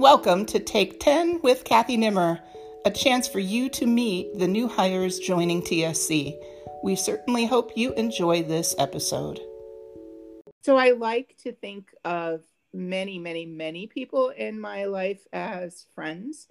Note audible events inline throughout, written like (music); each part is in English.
Welcome to Take 10 with Kathy Nimmer, a chance for you to meet the new hires joining TSC. We certainly hope you enjoy this episode. So, I like to think of many, many, many people in my life as friends.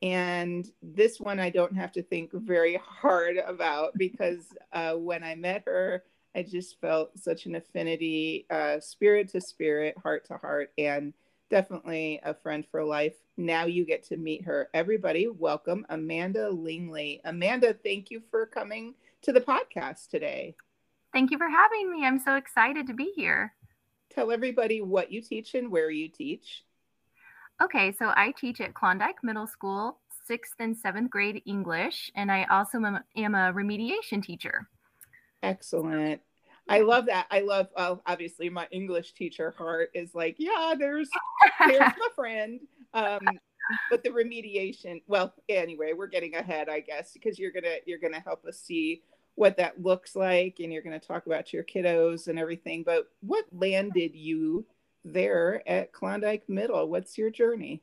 And this one I don't have to think very hard about because uh, when I met her, I just felt such an affinity, uh, spirit to spirit, heart to heart, and definitely a friend for life. Now you get to meet her. Everybody, welcome Amanda Lingley. Amanda, thank you for coming to the podcast today. Thank you for having me. I'm so excited to be here. Tell everybody what you teach and where you teach. Okay, so I teach at Klondike Middle School, sixth and seventh grade English, and I also am a remediation teacher. Excellent. I love that. I love uh, obviously my English teacher heart is like, yeah, there's there's (laughs) my friend. Um, but the remediation, well, anyway, we're getting ahead, I guess, because you're gonna you're gonna help us see what that looks like, and you're gonna talk about your kiddos and everything. But what landed you there at Klondike Middle? What's your journey?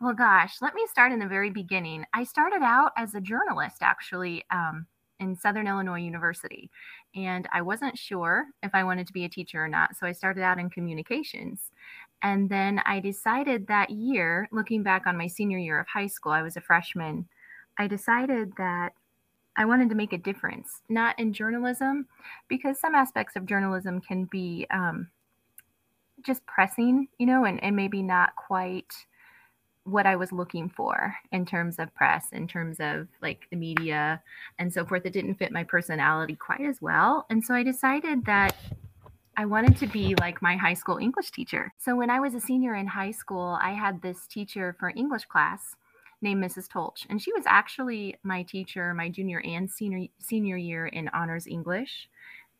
Well, gosh, let me start in the very beginning. I started out as a journalist, actually. Um, in Southern Illinois University. And I wasn't sure if I wanted to be a teacher or not. So I started out in communications. And then I decided that year, looking back on my senior year of high school, I was a freshman, I decided that I wanted to make a difference, not in journalism, because some aspects of journalism can be um, just pressing, you know, and, and maybe not quite what I was looking for in terms of press, in terms of like the media and so forth. It didn't fit my personality quite as well. And so I decided that I wanted to be like my high school English teacher. So when I was a senior in high school, I had this teacher for English class named Mrs. Tolch. And she was actually my teacher my junior and senior senior year in honors English.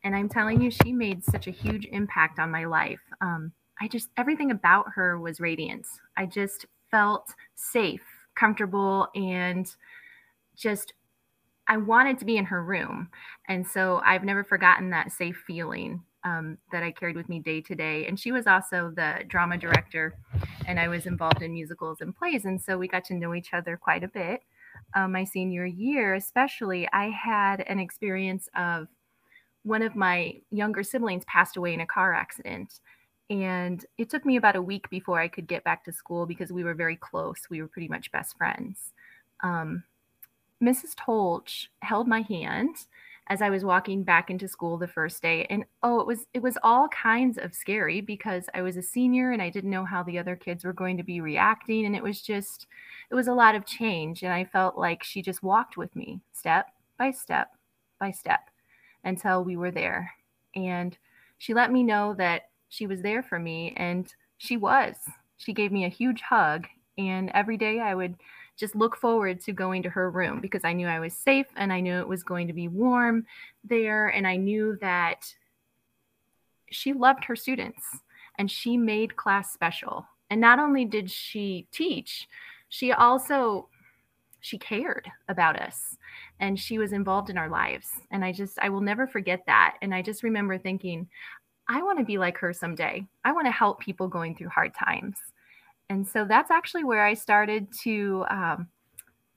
And I'm telling you, she made such a huge impact on my life. Um, I just everything about her was radiance. I just felt safe, comfortable, and just I wanted to be in her room. And so I've never forgotten that safe feeling um, that I carried with me day to day. And she was also the drama director, and I was involved in musicals and plays. And so we got to know each other quite a bit. Uh, my senior year, especially, I had an experience of one of my younger siblings passed away in a car accident. And it took me about a week before I could get back to school because we were very close. We were pretty much best friends. Um, Mrs. Tolch held my hand as I was walking back into school the first day. And oh, it was it was all kinds of scary because I was a senior and I didn't know how the other kids were going to be reacting. And it was just it was a lot of change. And I felt like she just walked with me step by step by step until we were there. And she let me know that she was there for me and she was. She gave me a huge hug and every day i would just look forward to going to her room because i knew i was safe and i knew it was going to be warm there and i knew that she loved her students and she made class special. And not only did she teach she also she cared about us and she was involved in our lives. And i just i will never forget that. And i just remember thinking I want to be like her someday. I want to help people going through hard times. And so that's actually where I started to um,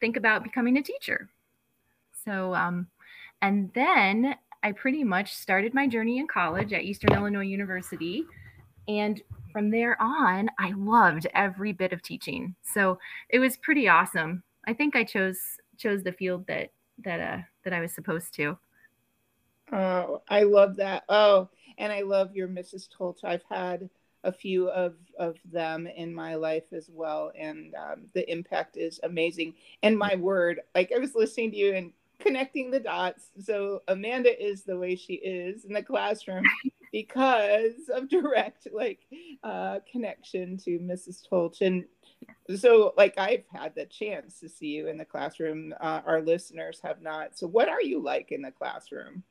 think about becoming a teacher. So, um, and then I pretty much started my journey in college at Eastern Illinois University. And from there on, I loved every bit of teaching. So it was pretty awesome. I think I chose chose the field that that uh, that I was supposed to. Oh, I love that. Oh, and I love your Mrs. Tolch. I've had a few of of them in my life as well, and um, the impact is amazing. And my word, like I was listening to you and connecting the dots. So Amanda is the way she is in the classroom (laughs) because of direct like uh, connection to Mrs. Tolch and so like I've had the chance to see you in the classroom. Uh, our listeners have not. So what are you like in the classroom?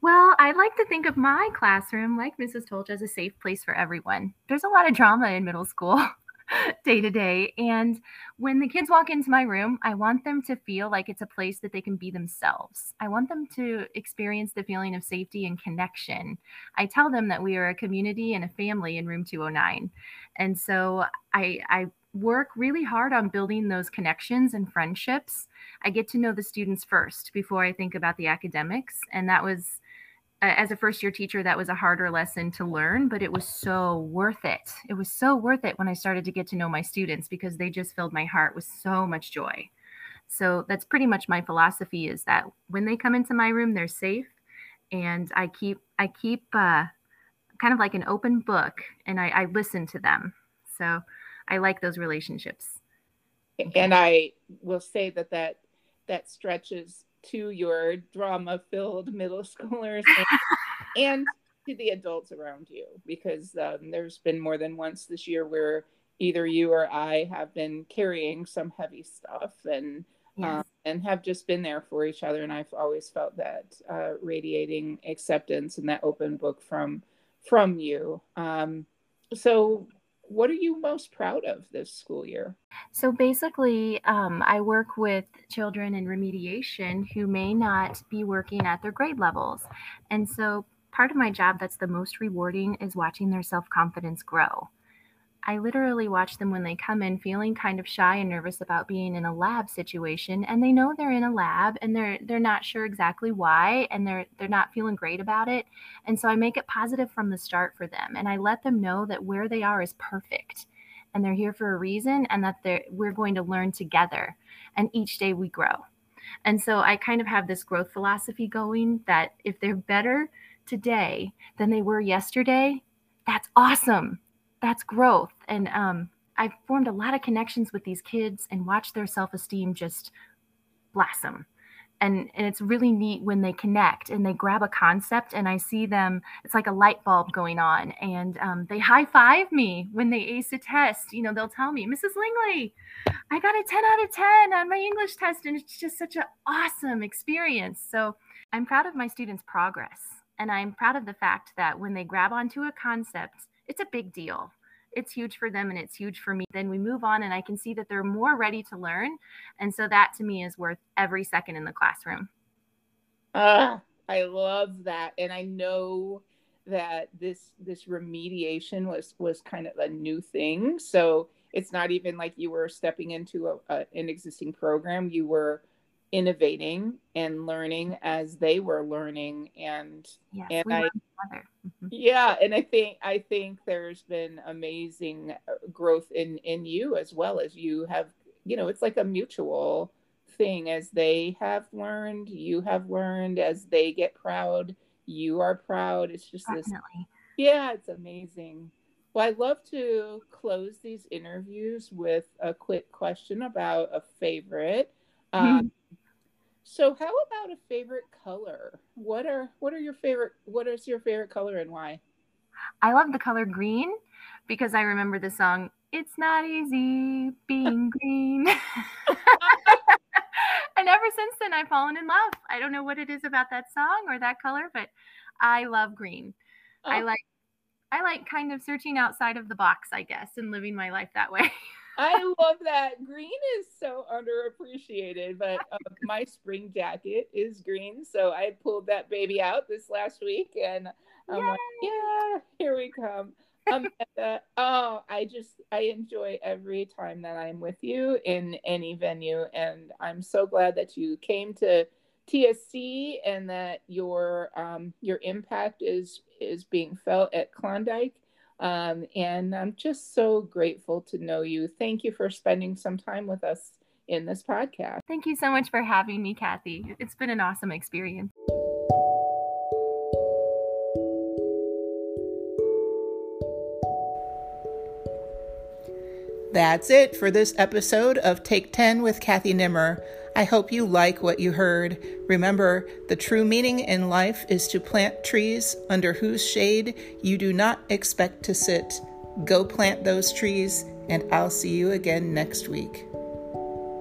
Well, I like to think of my classroom, like Mrs. Tolch, as a safe place for everyone. There's a lot of drama in middle school (laughs) day to day. And when the kids walk into my room, I want them to feel like it's a place that they can be themselves. I want them to experience the feeling of safety and connection. I tell them that we are a community and a family in room 209. And so I, I work really hard on building those connections and friendships. I get to know the students first before I think about the academics. And that was, as a first year teacher, that was a harder lesson to learn, but it was so worth it. It was so worth it when I started to get to know my students because they just filled my heart with so much joy. So that's pretty much my philosophy is that when they come into my room, they're safe. And I keep, I keep, uh, kind of like an open book and I, I listen to them. So I like those relationships. And I will say that that, that stretches to your drama filled middle (laughs) schoolers and, and, to the adults around you because um, there's been more than once this year where either you or I have been carrying some heavy stuff and yes. um, and have just been there for each other and I've always felt that uh, radiating acceptance and that open book from from you. Um, so, what are you most proud of this school year? So, basically, um, I work with children in remediation who may not be working at their grade levels. And so, part of my job that's the most rewarding is watching their self confidence grow. I literally watch them when they come in feeling kind of shy and nervous about being in a lab situation and they know they're in a lab and they're they're not sure exactly why and they're they're not feeling great about it. And so I make it positive from the start for them and I let them know that where they are is perfect and they're here for a reason and that they're we're going to learn together and each day we grow. And so I kind of have this growth philosophy going that if they're better today than they were yesterday, that's awesome that's growth. And um, I've formed a lot of connections with these kids and watched their self esteem just blossom. And, and it's really neat when they connect and they grab a concept and I see them, it's like a light bulb going on. And um, they high five me when they ace a test. You know, they'll tell me, Mrs. Lingley, I got a 10 out of 10 on my English test. And it's just such an awesome experience. So I'm proud of my students' progress. And I'm proud of the fact that when they grab onto a concept, it's a big deal. It's huge for them and it's huge for me. Then we move on and I can see that they're more ready to learn. And so that to me is worth every second in the classroom. Ah, I love that. And I know that this this remediation was was kind of a new thing. So it's not even like you were stepping into a, a, an existing program. You were innovating and learning as they were learning. And yes, and I mm-hmm. yeah and I think I think there's been amazing uh, growth in in you as well as you have you know it's like a mutual thing. As they have learned you have learned. As they get proud you are proud. It's just Definitely. this yeah it's amazing. Well, I'd love to close these interviews with a quick question about a favorite. Um, so how about a favorite color? What are what are your favorite what is your favorite color and why? I love the color green because I remember the song It's Not Easy Being (laughs) Green. (laughs) and ever since then I've fallen in love. I don't know what it is about that song or that color, but I love green. Oh. I like I like kind of searching outside of the box, I guess, and living my life that way. (laughs) I love that. Green is so underappreciated, but uh, my spring jacket is green. So I pulled that baby out this last week and I'm Yay! like, yeah, here we come. Um, uh, oh, I just, I enjoy every time that I'm with you in any venue. And I'm so glad that you came to TSC and that your, um, your impact is, is being felt at Klondike um, and I'm just so grateful to know you. Thank you for spending some time with us in this podcast. Thank you so much for having me, Kathy. It's been an awesome experience. That's it for this episode of Take 10 with Kathy Nimmer. I hope you like what you heard. Remember, the true meaning in life is to plant trees under whose shade you do not expect to sit. Go plant those trees, and I'll see you again next week.